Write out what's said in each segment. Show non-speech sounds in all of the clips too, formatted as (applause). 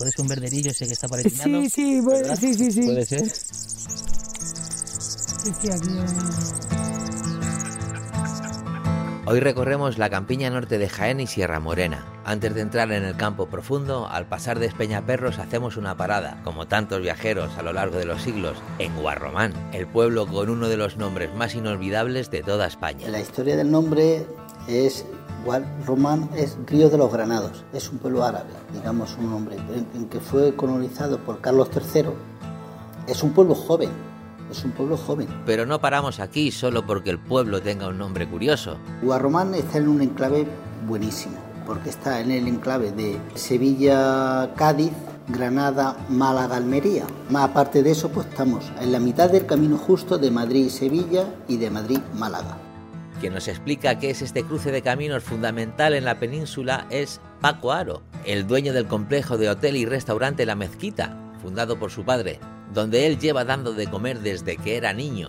Puede ser un verderillo ese que está por Sí, sí, sí, sí, sí. Puede ser. Sí, sí, aquí. Hoy recorremos la campiña norte de Jaén y Sierra Morena. Antes de entrar en el campo profundo, al pasar de Espeñaperros hacemos una parada, como tantos viajeros a lo largo de los siglos, en Guarromán, el pueblo con uno de los nombres más inolvidables de toda España. La historia del nombre es Guarromán es Río de los Granados, es un pueblo árabe, digamos un nombre, en, que fue colonizado por Carlos III. Es un pueblo joven, es un pueblo joven. Pero no paramos aquí solo porque el pueblo tenga un nombre curioso. Guarromán está en un enclave buenísimo, porque está en el enclave de Sevilla, Cádiz, Granada, Málaga, Almería. Más aparte de eso, pues estamos en la mitad del camino justo de Madrid, Sevilla y de Madrid, Málaga. Quien nos explica qué es este cruce de caminos fundamental en la península es Paco Aro, el dueño del complejo de hotel y restaurante La Mezquita, fundado por su padre, donde él lleva dando de comer desde que era niño.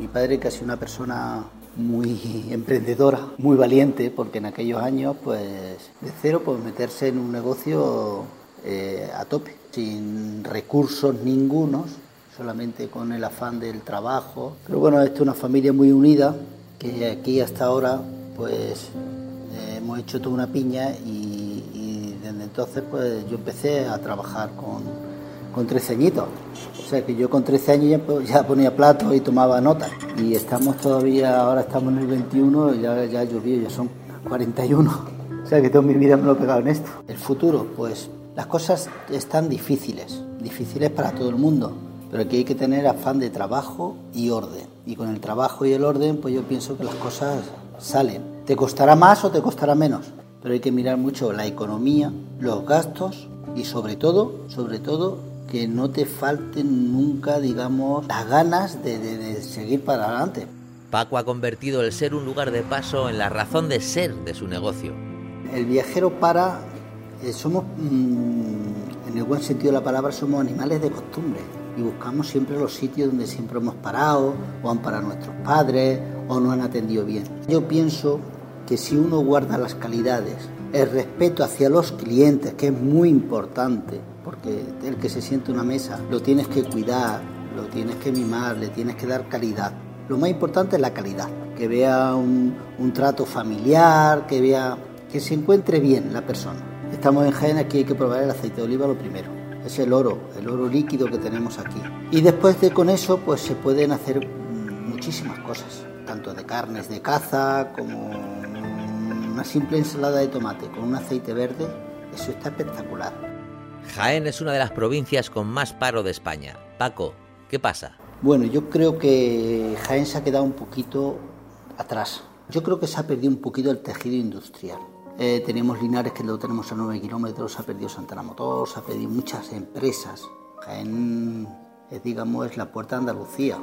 Mi padre que ha sido una persona muy emprendedora, muy valiente, porque en aquellos años, pues de cero, pues meterse en un negocio eh, a tope, sin recursos ningunos, solamente con el afán del trabajo. Pero bueno, esta es una familia muy unida, que aquí hasta ahora, pues eh, hemos hecho toda una piña y, desde entonces, pues yo empecé a trabajar con, con 13 añitos. O sea que yo con 13 años ya, pues, ya ponía platos y tomaba notas. Y estamos todavía, ahora estamos en el 21, ya, ya ha llovido, ya son 41. O sea que toda mi vida me lo he pegado en esto. El futuro, pues las cosas están difíciles, difíciles para todo el mundo, pero aquí hay que tener afán de trabajo y orden. Y con el trabajo y el orden, pues yo pienso que las cosas salen. Te costará más o te costará menos, pero hay que mirar mucho la economía, los gastos y sobre todo, sobre todo, que no te falten nunca, digamos, las ganas de, de, de seguir para adelante. Paco ha convertido el ser un lugar de paso en la razón de ser de su negocio. El viajero para, eh, somos, mmm, en el buen sentido de la palabra, somos animales de costumbre y buscamos siempre los sitios donde siempre hemos parado, o han parado nuestros padres, o nos han atendido bien. Yo pienso que si uno guarda las calidades, el respeto hacia los clientes, que es muy importante, porque el que se siente una mesa lo tienes que cuidar, lo tienes que mimar, le tienes que dar calidad. Lo más importante es la calidad, que vea un, un trato familiar, que vea que se encuentre bien la persona. Estamos en Jaén, aquí hay que probar el aceite de oliva lo primero. Es el oro, el oro líquido que tenemos aquí. Y después de con eso, pues se pueden hacer muchísimas cosas, tanto de carnes de caza como una simple ensalada de tomate con un aceite verde. Eso está espectacular. Jaén es una de las provincias con más paro de España. Paco, ¿qué pasa? Bueno, yo creo que Jaén se ha quedado un poquito atrás. Yo creo que se ha perdido un poquito el tejido industrial. Eh, tenemos Linares que lo tenemos a 9 kilómetros, ha perdido Santana Motor, se ha perdido muchas empresas. Jaén, es, digamos, es la puerta de Andalucía.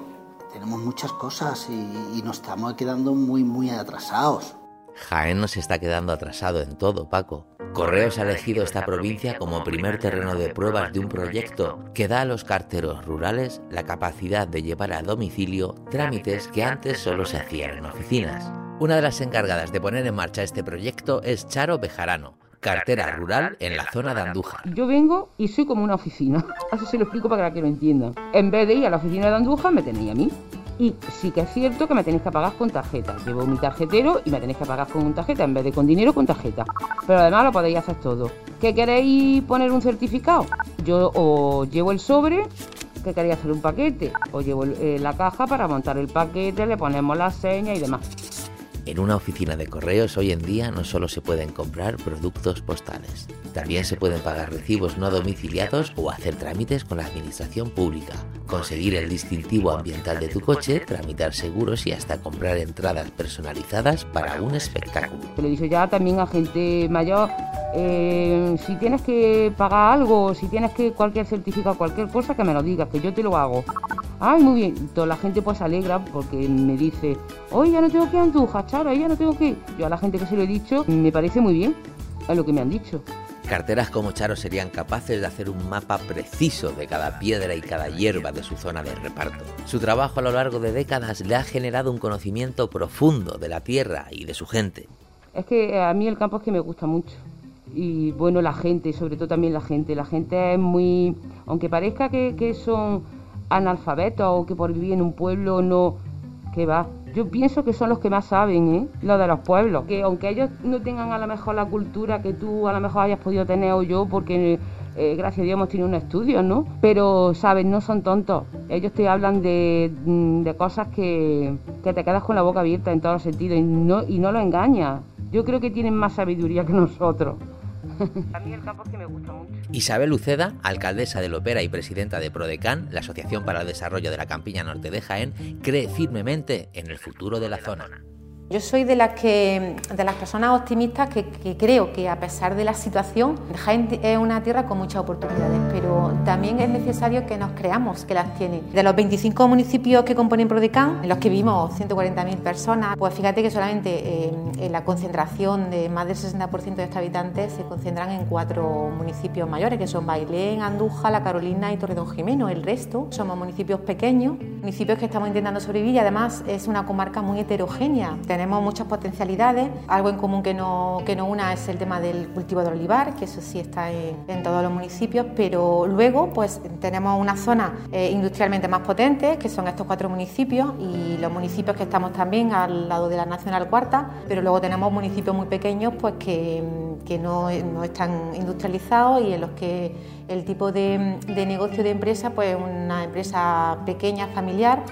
Tenemos muchas cosas y, y nos estamos quedando muy, muy atrasados. Jaén nos está quedando atrasado en todo, Paco. Correos ha elegido esta provincia como primer terreno de pruebas de un proyecto que da a los carteros rurales la capacidad de llevar a domicilio trámites que antes solo se hacían en oficinas. Una de las encargadas de poner en marcha este proyecto es Charo Bejarano, cartera rural en la zona de Andújar. Yo vengo y soy como una oficina, (laughs) así se lo explico para que lo entiendan. En vez de ir a la oficina de Andújar, me tenéis a mí. Y sí que es cierto que me tenéis que pagar con tarjeta. Llevo mi tarjetero y me tenéis que pagar con tarjeta en vez de con dinero con tarjeta. Pero además lo podéis hacer todo. ¿Qué queréis poner un certificado? Yo os llevo el sobre, que queréis hacer un paquete. O llevo eh, la caja para montar el paquete, le ponemos la seña y demás. En una oficina de correos hoy en día no solo se pueden comprar productos postales, también se pueden pagar recibos no domiciliados o hacer trámites con la administración pública, conseguir el distintivo ambiental de tu coche, tramitar seguros y hasta comprar entradas personalizadas para un espectáculo. Le he dicho ya también a gente mayor, eh, si tienes que pagar algo, si tienes que cualquier certificado, cualquier cosa, que me lo digas, que yo te lo hago. Ay, muy bien. Toda la gente pues se alegra porque me dice, hoy ya no tengo que ir a ya no tengo que. Yo a la gente que se lo he dicho, me parece muy bien, es lo que me han dicho. Carteras como Charo serían capaces de hacer un mapa preciso de cada piedra y cada hierba de su zona de reparto. Su trabajo a lo largo de décadas le ha generado un conocimiento profundo de la tierra y de su gente. Es que a mí el campo es que me gusta mucho. y bueno, la gente, sobre todo también la gente. La gente es muy, aunque parezca que, que son analfabetos o que por vivir en un pueblo no, que va. Yo pienso que son los que más saben, ¿eh? Lo de los pueblos. Que aunque ellos no tengan a lo mejor la cultura que tú a lo mejor hayas podido tener o yo, porque eh, gracias a Dios hemos tenido un estudio, ¿no? Pero, ¿sabes? No son tontos. Ellos te hablan de, mm, de cosas que, que, te quedas con la boca abierta en todos los sentidos y no, y no lo engañas. Yo creo que tienen más sabiduría que nosotros. Isabel Uceda, alcaldesa de Lopera y presidenta de Prodecan, la Asociación para el Desarrollo de la Campiña Norte de Jaén, cree firmemente en el futuro de la zona. Yo soy de las, que, de las personas optimistas que, creo que a pesar de la situación, Jaén es una tierra con muchas oportunidades, pero también es necesario que nos creamos que las tiene. De los 25 municipios que componen Prodecán, en los que vivimos 140.000 personas, pues fíjate que solamente eh, la concentración de más del 60% de estos habitantes se concentran en cuatro municipios mayores, que son Bailén, Andújar, La Carolina y Torredón Jimeno. El resto somos municipios pequeños, municipios que estamos intentando sobrevivir y además es una comarca muy heterogénea tenemos muchas potencialidades. Algo en común que no, que no una es el tema del cultivo del olivar, que eso sí está en, todos los municipios, pero luego pues tenemos una zona eh, industrialmente más potente, que son estos cuatro municipios, y los municipios que estamos también al lado de la Nacional Cuarta, pero luego tenemos municipios muy pequeños pues que, que no, no están industrializados y en los que el tipo de, de negocio de empresa pues una empresa pequeña, familiar,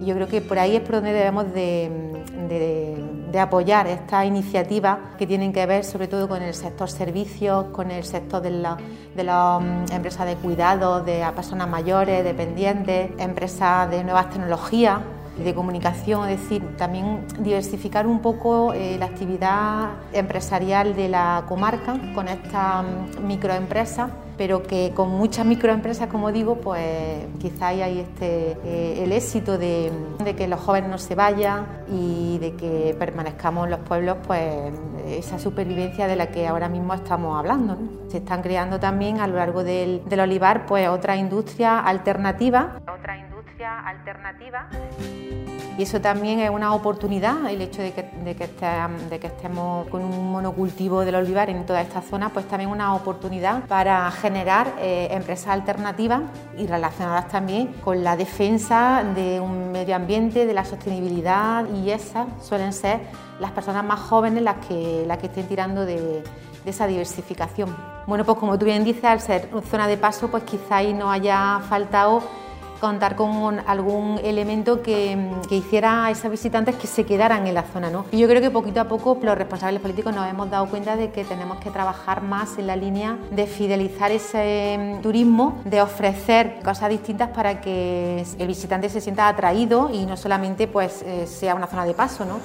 y yo creo que por ahí es por donde debemos de de, apoyar estas iniciativas que tienen que ver sobre todo con el sector servicios, con el sector de, las mm, empresas de cuidado, de personas mayores, dependientes, empresas de nuevas tecnologías de comunicación, es decir, también diversificar un poco eh, la actividad empresarial de la comarca con estas mm, microempresas pero que con muchas microempresas, como digo, pues quizá hay este, eh, el éxito de, que los jóvenes no se vayan y de que permanezcamos en los pueblos, pues esa supervivencia de la que ahora mismo estamos hablando. Se están creando también a lo largo del, olivar pues otra industria alternativa. Otra alternativa y eso también es una oportunidad, el hecho de que, de que, estemos con un monocultivo del olivar en toda esta zona, pues también una oportunidad para generar eh, empresas alternativas y relacionadas también con la defensa de un medio ambiente, de la sostenibilidad y esas suelen ser las personas más jóvenes las que, las que estén tirando de, de esa diversificación. Bueno, pues como tú bien dices, al ser zona de paso, pues quizá ahí no haya faltado contar con algún elemento que, hiciera a esos visitantes que se quedaran en la zona. ¿no? Y yo creo que poquito a poco los responsables políticos nos hemos dado cuenta de que tenemos que trabajar más en la línea de fidelizar ese mm, turismo, de ofrecer cosas distintas para que el visitante se sienta atraído y no solamente pues, eh, sea una zona de paso. ¿no?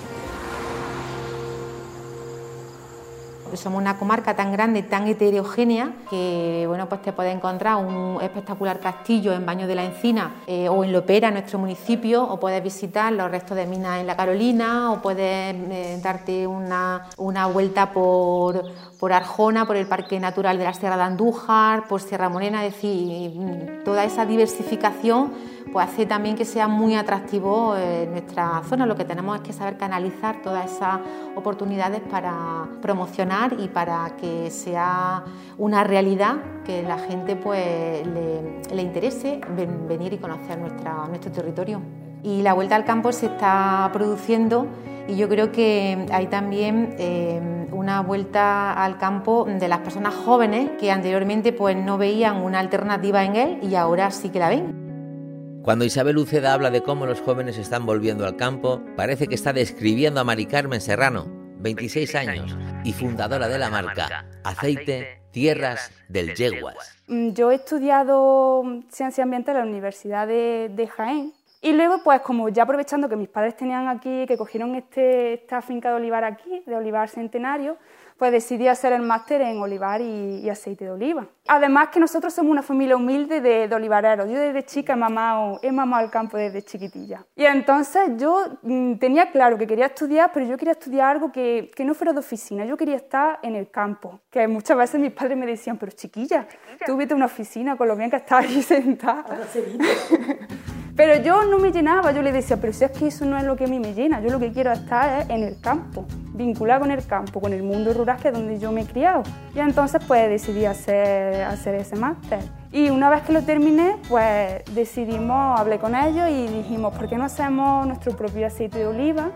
Somos una comarca tan grande, tan heterogénea, que bueno, pues te puedes encontrar un espectacular castillo en Baño de la Encina eh, o en Lopera, nuestro municipio, o puedes visitar los restos de minas en la Carolina, o puedes eh, darte una, una vuelta por, por Arjona, por el Parque Natural de la Sierra de Andújar, por Sierra Morena, es decir, toda esa diversificación pues hace también que sea muy atractivo eh, nuestra zona. Lo que tenemos es que saber canalizar todas esas oportunidades para promocionar y para que sea una realidad que la gente pues le, interese venir y conocer nuestro territorio. Y la vuelta al campo se está produciendo y yo creo que hay también eh, una vuelta al campo de las personas jóvenes que anteriormente pues no veían una alternativa en él y ahora sí que la ven. Cuando Isabel Uceda habla de cómo los jóvenes están volviendo al campo, parece que está describiendo a Mari Carmen Serrano, 26 años, y fundadora de la marca Aceite Tierras del Yeguas. Mm, yo he estudiado ciencia ambiental en la Universidad de, Jaén y luego, pues como ya aprovechando que mis padres tenían aquí, que cogieron este, esta finca de olivar aquí, de olivar centenario, pues decidí hacer el máster en olivar y, aceite de oliva. Además que nosotros somos una familia humilde de, olivareros. Yo desde chica he mamado, he mamado al campo desde chiquitilla. Y entonces yo mm, tenía claro que quería estudiar, pero yo quería estudiar algo que, que, no fuera de oficina. Yo quería estar en el campo. Que muchas veces mis padres me decían, pero chiquilla, tú vete a una oficina con lo bien que estás ahí (laughs) sentada. (laughs) Pero yo no me llenaba, yo le decía, pero si es que eso no es lo que a mí me llena, yo lo que quiero estar es en el campo, vinculada con el campo, con el mundo rural que es donde yo me he criado. Y entonces pues decidí hacer, hacer ese máster. Y una vez que lo terminé, pues decidimos, hablé con ellos y dijimos, ¿por qué no hacemos nuestro propio aceite de oliva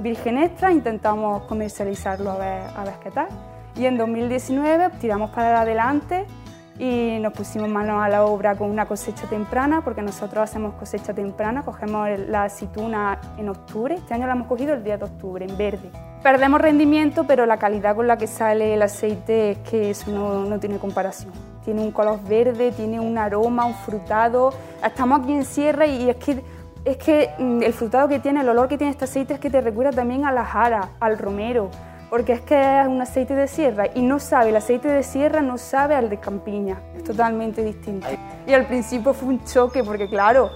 virgen extra? Intentamos comercializarlo a ver, a ver qué tal. Y en 2019 tiramos para adelante y nos pusimos manos a la obra con una cosecha temprana, porque nosotros hacemos cosecha temprana, cogemos la aceituna en octubre, este año la hemos cogido el día de octubre, en verde. Perdemos rendimiento, pero la calidad con la que sale el aceite es que eso no, no tiene comparación. Tiene un color verde, tiene un aroma, un frutado. Estamos aquí en Sierra y es que es que mm, el frutado que tiene, el olor que tiene este aceite es que te recuerda también a la jara, al romero porque es que es un aceite de sierra y no sabe, el aceite de sierra no sabe al de campiña, es totalmente distinto. Y al principio fue un choque porque claro,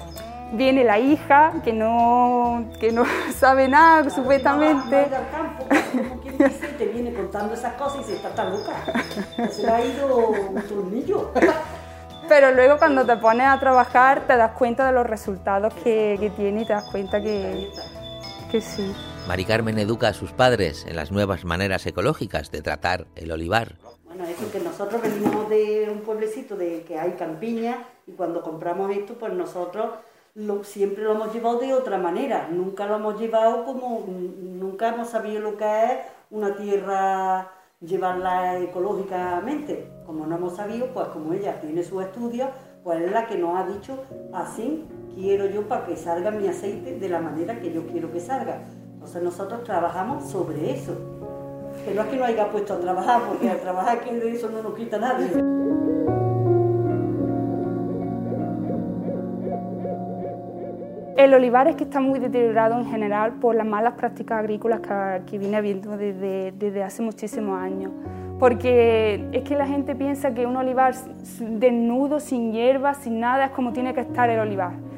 viene la hija que no, que no (laughs) sabe nada supuestamente. campo, como quien dice, te viene contando esas cosas y se está tan loca, se le ha ido un tornillo. Pero luego cuando te pones a trabajar te das cuenta de los resultados que, que tiene y te das cuenta que, que sí. Mari Carmen educa a sus padres en las nuevas maneras ecológicas de tratar el olivar. Bueno, es que nosotros venimos de un pueblecito de que hay campiña y cuando compramos esto, pues nosotros siempre lo hemos llevado de otra manera. Nunca lo hemos llevado como, nunca hemos sabido lo que es una tierra llevarla ecológicamente. Como no hemos sabido, pues como ella tiene su estudio, pues es la que nos ha dicho así quiero yo para que salga mi aceite de la manera que yo quiero que salga. Entonces nosotros trabajamos sobre eso. Que no es que no haya puesto a trabajar, porque al trabajar que de eso no nos quita nadie. El olivar es que está muy deteriorado en general por las malas prácticas agrícolas que, viene habiendo desde, desde hace muchísimos años. Porque es que la gente piensa que un olivar desnudo, sin hierba, sin nada, es como tiene que estar el olivar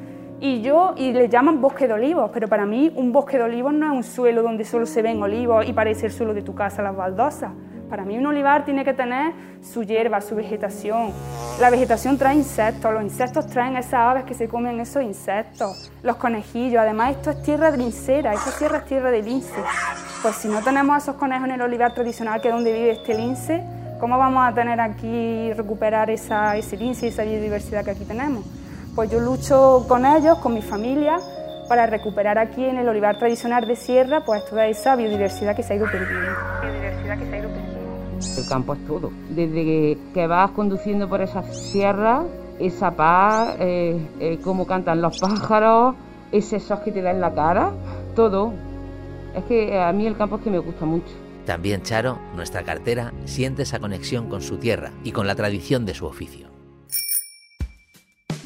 y yo y le llaman bosque de olivos, pero para mí un bosque de olivos no es un suelo donde solo se ven olivos y parece el suelo de tu casa, las baldosas. Para mí un olivar tiene que tener su hierba, su vegetación. La vegetación trae insectos, los insectos traen esas aves que se comen esos insectos, los conejillos. Además esto es tierra de lincera, esta tierra es tierra de lince. Pues si no tenemos esos conejos en el olivar tradicional que es donde vive este lince, ¿cómo vamos a tener aquí recuperar ese lince y esa biodiversidad que aquí tenemos? Pues yo lucho con ellos, con mi familia, para recuperar aquí en el olivar tradicional de Sierra pues toda esa biodiversidad que se ha ido perdiendo. Biodiversidad que se ha ido perdiendo. El campo es todo. Desde que vas conduciendo por esa sierra, esa paz, eh, eh, cómo cantan los pájaros, ese sol que te da en la cara, todo. Es que a mí el campo es que me gusta mucho. También Charo, nuestra cartera, siente esa conexión con su tierra y con la tradición de su oficio.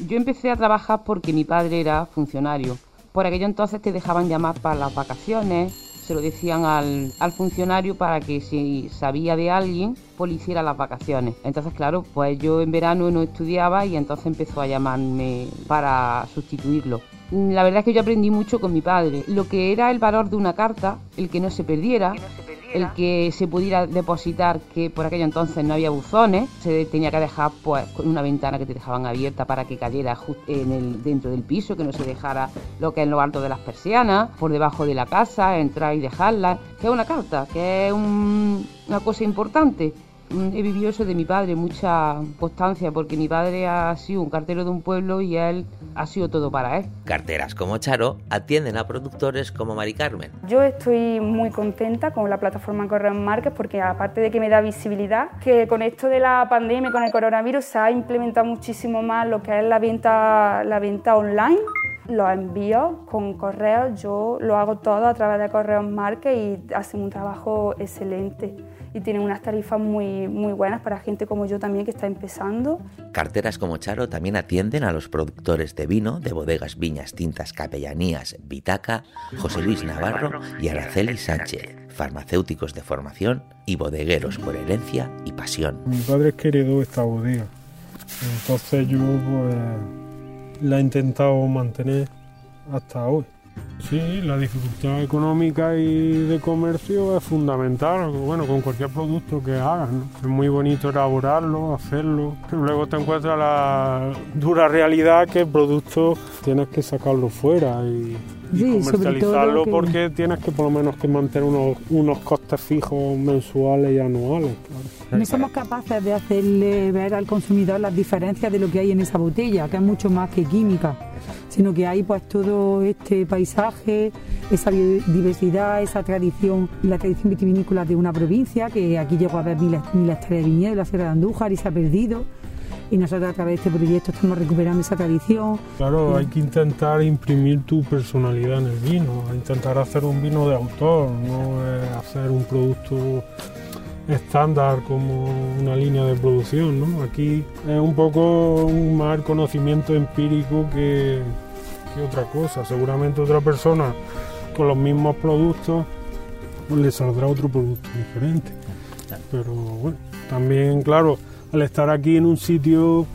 Yo empecé a trabajar porque mi padre era funcionario. Por aquello entonces te dejaban llamar para las vacaciones, se lo decían al, funcionario para que si sabía de alguien, pues hiciera las vacaciones. Entonces, claro, pues yo en verano no estudiaba y entonces empezó a llamarme para sustituirlo. La verdad es que yo aprendí mucho con mi padre. Lo que era el valor de una carta, el que no se perdiera, el que se pudiera depositar, que por aquello entonces no había buzones, se tenía que dejar pues con una ventana que te dejaban abierta para que cayera en el, dentro del piso, que no se dejara lo que es lo alto de las persianas, por debajo de la casa, entrar y dejarla, que es una carta, que es una cosa importante. Mm, he vivido eso de mi padre, mucha constancia, porque mi padre ha sido un cartero de un pueblo y él ha sido todo para él. Carteras como Charo atienden a productores como Mari Carmen. Yo estoy muy contenta con la plataforma Correos Marques porque aparte de que me da visibilidad, que con esto de la pandemia, con el coronavirus, se ha implementado muchísimo más lo que es la venta, la venta online los envío con correos, yo lo hago todo a través de Correos Marques y hacen un trabajo excelente y tienen unas tarifas muy, muy buenas para gente como yo también que está empezando. Carteras como Charo también atienden a los productores de vino de bodegas Viñas Tintas Capellanías Vitaca, José Luis Navarro y Araceli Sánchez, farmacéuticos de formación y bodegueros por herencia y pasión. Mi padre es que heredó esta bodega, entonces yo pues, la he intentado mantener hasta hoy. Sí, la dificultad económica y de comercio es fundamental, bueno, con cualquier producto que hagas, ¿no? Es muy bonito elaborarlo, hacerlo. Luego te encuentras la dura realidad que el producto tienes que sacarlo fuera y, comercializarlo porque tienes que por lo menos que mantener unos, unos costes fijos mensuales y anuales. No somos capaces de hacerle ver al consumidor las diferencias de lo que hay en esa botella, que es mucho más que química sino que hay pues todo este paisaje, esa biodiversidad, esa tradición, la tradición vitivinícola de una provincia, que aquí llegó a haber mil, mil hectáreas de viñedo, la Sierra de Andújar y se ha perdido y nosotros a través de este proyecto estamos recuperando esa tradición. Claro, hay que intentar imprimir tu personalidad en el vino, intentar hacer un vino de autor, no hacer un producto estándar como una línea de producción. ¿no? Aquí es un poco un más conocimiento empírico que, otra cosa. Seguramente otra persona con los mismos productos le saldrá otro producto diferente. Pero bueno, también claro, al estar aquí en un sitio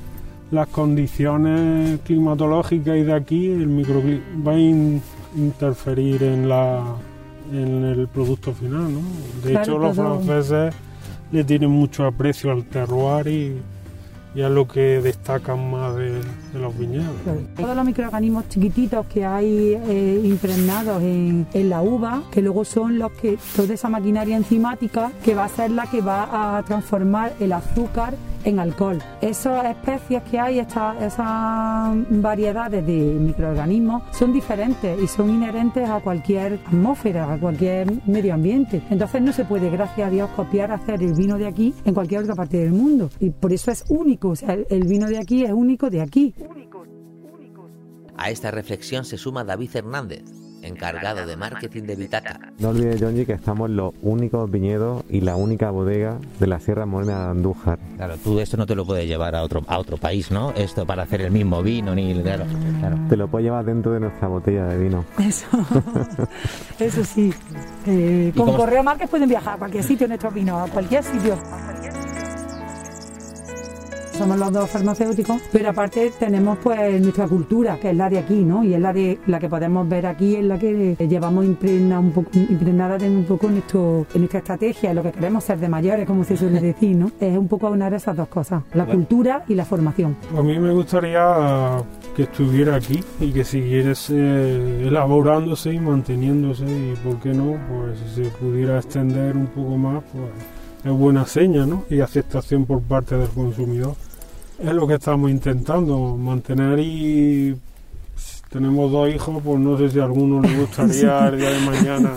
las condiciones climatológicas y de aquí el microclima va a interferir en la en el producto final, ¿no? De hecho, los franceses le tienen mucho aprecio al terroir y, y a lo que destacan más de, los viñedos. Todos los microorganismos chiquititos que hay eh, impregnados en, en, la uva, que luego son los que, toda esa maquinaria enzimática que va a ser la que va a transformar el azúcar en alcohol. Esas especies que hay, esas variedades de microorganismos, son diferentes y son inherentes a cualquier atmósfera, a cualquier medio ambiente. Entonces no se puede, gracias a Dios, copiar, hacer el vino de aquí en cualquier otra parte del mundo. Y por eso es único, sea, el vino de aquí es único de aquí. A esta reflexión se suma David Hernández, encargado de marketing de Vitaca. No olvides, Jonji, que estamos los únicos viñedos y la única bodega de la Sierra Morena de Andújar. Claro, tú esto no te lo puedes llevar a otro, a otro país, ¿no? Esto para hacer el mismo vino, ni... Claro, Te lo puedes llevar dentro de nuestra botella de vino. Eso, (laughs) eso sí. Eh, con Correo Márquez pueden viajar a cualquier sitio nuestros vinos, a cualquier sitio somos los dos farmacéuticos, pero aparte tenemos pues nuestra cultura, que es la de aquí, ¿no? Y es la de la que podemos ver aquí, es la que llevamos impregnada un poco, impregnada de un poco nuestro, en nuestra estrategia, lo que queremos ser de mayores, como se suele decir, ¿no? Es un poco aunar esas dos cosas, la cultura y la formación. A mí me gustaría que estuviera aquí y que siguiera elaborándose y manteniéndose y por qué no, pues si se pudiera extender un poco más, pues es buena seña ¿no? y aceptación por parte del consumidor. Es lo que estamos intentando, mantener y tenemos dos hijos, pues no sé si a alguno le gustaría (laughs) el día de mañana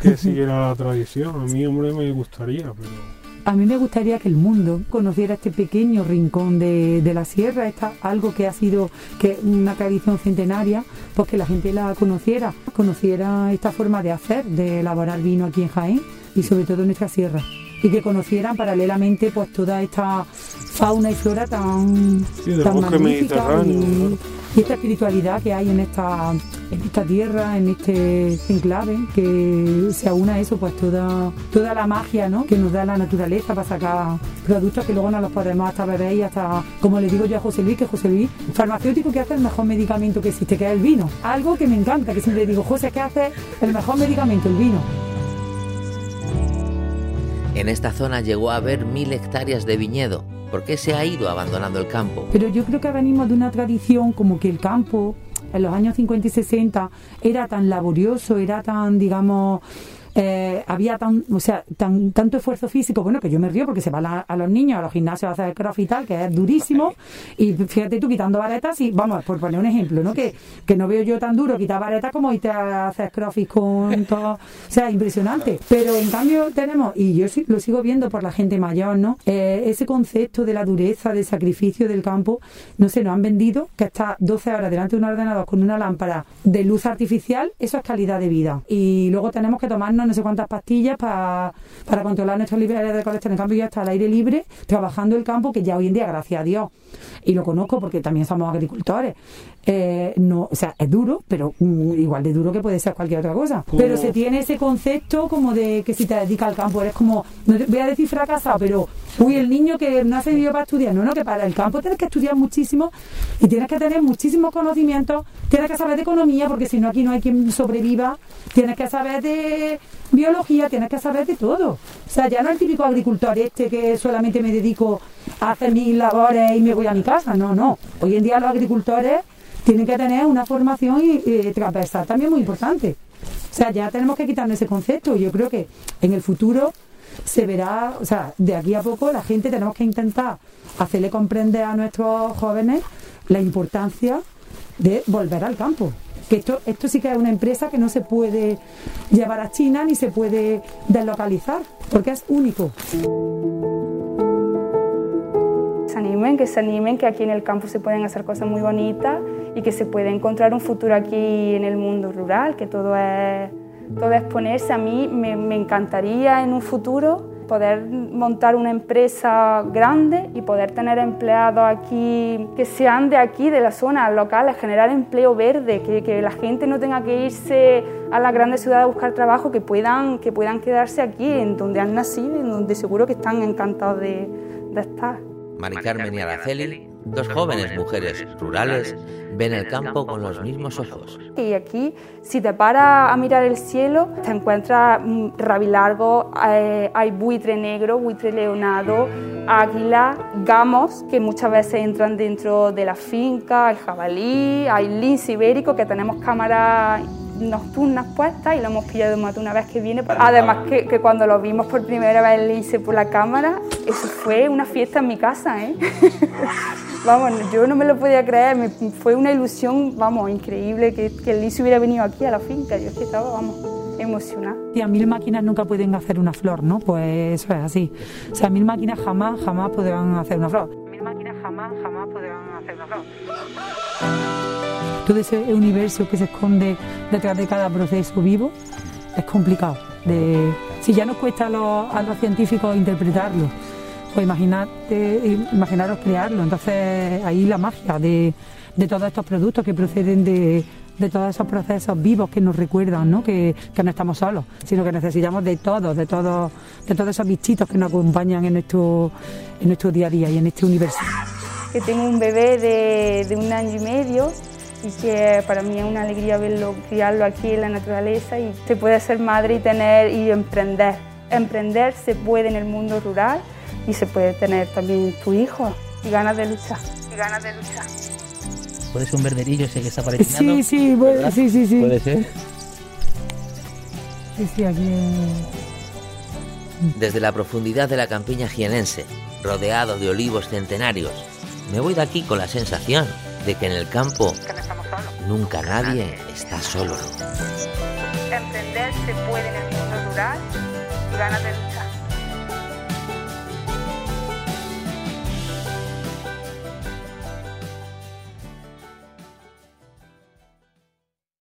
que siguiera la tradición. A mí, hombre, me gustaría, pero... A mí me gustaría que el mundo conociera este pequeño rincón de, de la sierra, esta, algo que ha sido que una tradición centenaria, pues que la gente la conociera, conociera esta forma de hacer, de elaborar vino aquí en Jaén y sobre todo en nuestra sierra y que conocieran paralelamente pues toda esta fauna y flora tan, tan magnífica y, esta espiritualidad que hay en esta en esta tierra, en este enclave, que se aúna eso, pues toda, toda la magia ¿no? que nos da la naturaleza para sacar productos que luego no los podemos hasta beber y hasta, como le digo yo a José Luis, que José Luis, farmacéutico que hace el mejor medicamento que existe, que es el vino. Algo que me encanta, que siempre digo, José, ¿qué hace el mejor medicamento? El vino. En esta zona llegó a haber mil hectáreas de viñedo. ¿Por qué se ha ido abandonando el campo? Pero yo creo que venimos de una tradición como que el campo en los años 50 y 60 era tan laborioso, era tan, digamos, eh, había tan, o sea, tan, tanto esfuerzo físico, bueno, que yo me río porque se van a, los niños a los gimnasios a hacer crossfit y tal, que es durísimo, y fíjate tú quitando varetas y, vamos, por poner un ejemplo, ¿no? Que, que no veo yo tan duro quitar varetas como irte a hacer crossfit con todo, o sea, impresionante. Pero en cambio tenemos, y yo lo sigo viendo por la gente mayor, ¿no? Eh, ese concepto de la dureza, del sacrificio del campo, no sé, nos han vendido que está 12 horas delante de un ordenador con una lámpara de luz artificial, eso es calidad de vida. Y luego tenemos que tomarnos tomarnos no sé cuántas pastillas para, para controlar nuestros niveles de colesterol. En cambio ya está al aire libre, trabajando el campo, que ya hoy en día, gracias a Dios, y lo conozco porque también somos agricultores, eh, no, o sea, es duro, pero mm, igual de duro que puede ser cualquier otra cosa. Pero se tiene ese concepto como de que si te dedicas al campo eres como, no voy a decir fracasado, pero uy, el niño que no ha servido para estudiar, no, no, que para el campo tienes que estudiar muchísimo y tienes que tener muchísimos conocimientos, tienes que saber de economía, porque si no aquí no hay quien sobreviva, tienes que saber de biología, tienes que saber de todo. O sea, ya no el típico agricultor este que solamente me dedico a hacer mis labores y me voy a mi casa, no, no. Hoy en día los agricultores tienen que tener una formación y, transversal también muy importante. O sea, ya tenemos que quitarnos ese concepto. Yo creo que en el futuro se verá, o sea, de aquí a poco la gente tenemos que intentar hacerle comprender a nuestros jóvenes la importancia de volver al campo. Esto, esto sí que es una empresa que no se puede llevar a China ni se puede deslocalizar, porque es único se animen, que se animen, que aquí en el campo se pueden hacer cosas muy bonitas y que se puede encontrar un futuro aquí en el mundo rural, que todo es, todo es ponerse. A mí me encantaría en un futuro poder montar una empresa grande y poder tener empleados aquí que sean de aquí, de las zonas locales, generar empleo verde, que, que, la gente no tenga que irse a las grandes ciudades a buscar trabajo, que puedan, que puedan quedarse aquí, en donde han nacido, en donde seguro que están encantados de, de estar. Mari Carmen y Araceli, dos jóvenes mujeres rurales, ven el campo con los mismos ojos. Y aquí, si te paras a mirar el cielo, te encuentras mm, rabilargo, eh, hay buitre negro, buitre leonado, águila, gamos, que muchas veces entran dentro de la finca, hay jabalí, hay lince ibérico, que tenemos cámaras nocturnas puestas y lo hemos pillado más de una vez que viene. Además que, que cuando lo vimos por primera vez el lince por la cámara, eso fue una fiesta en mi casa, ¿eh? (laughs) vamos, yo no me lo podía creer, me, fue una ilusión, vamos, increíble que, que el hubiera venido aquí a la finca, yo es que estaba, vamos emocionada. Y a mil máquinas nunca pueden hacer una flor, ¿no? Pues eso es así. O sea, mil máquinas jamás, jamás podrán hacer una flor. Mil máquinas jamás, jamás podrán hacer una flor todo ese universo que se esconde detrás de cada proceso vivo es complicado. De, si ya nos cuesta a los científicos interpretarlo, pues imaginarte, imaginaros crearlo. Entonces ahí la magia de, de todos estos productos que proceden de, de todos esos procesos vivos que nos recuerdan ¿no? Que, que, no estamos solos, sino que necesitamos de todos, de todos, de todos esos bichitos que nos acompañan en nuestro, en nuestro día a día y en este universo. Que tengo un bebé de, de un año y medio y que para mí es una alegría verlo, criarlo aquí en la naturaleza y se puede ser madre y tener y emprender. Emprender se puede en el mundo rural y se puede tener también tu hijo y ganas de luchar. Y ganas de luchar. ¿Puede ser un verderillo ese que está apareciendo? Sí, sí, sí, sí, sí. ¿Puede ser? Sí, sí, aquí... Desde la profundidad de la campiña jienense, rodeado de olivos centenarios, me voy de aquí con la sensación de que en el campo nunca nadie está solo. Emprender se puede en el mundo rural y ganas de luchar.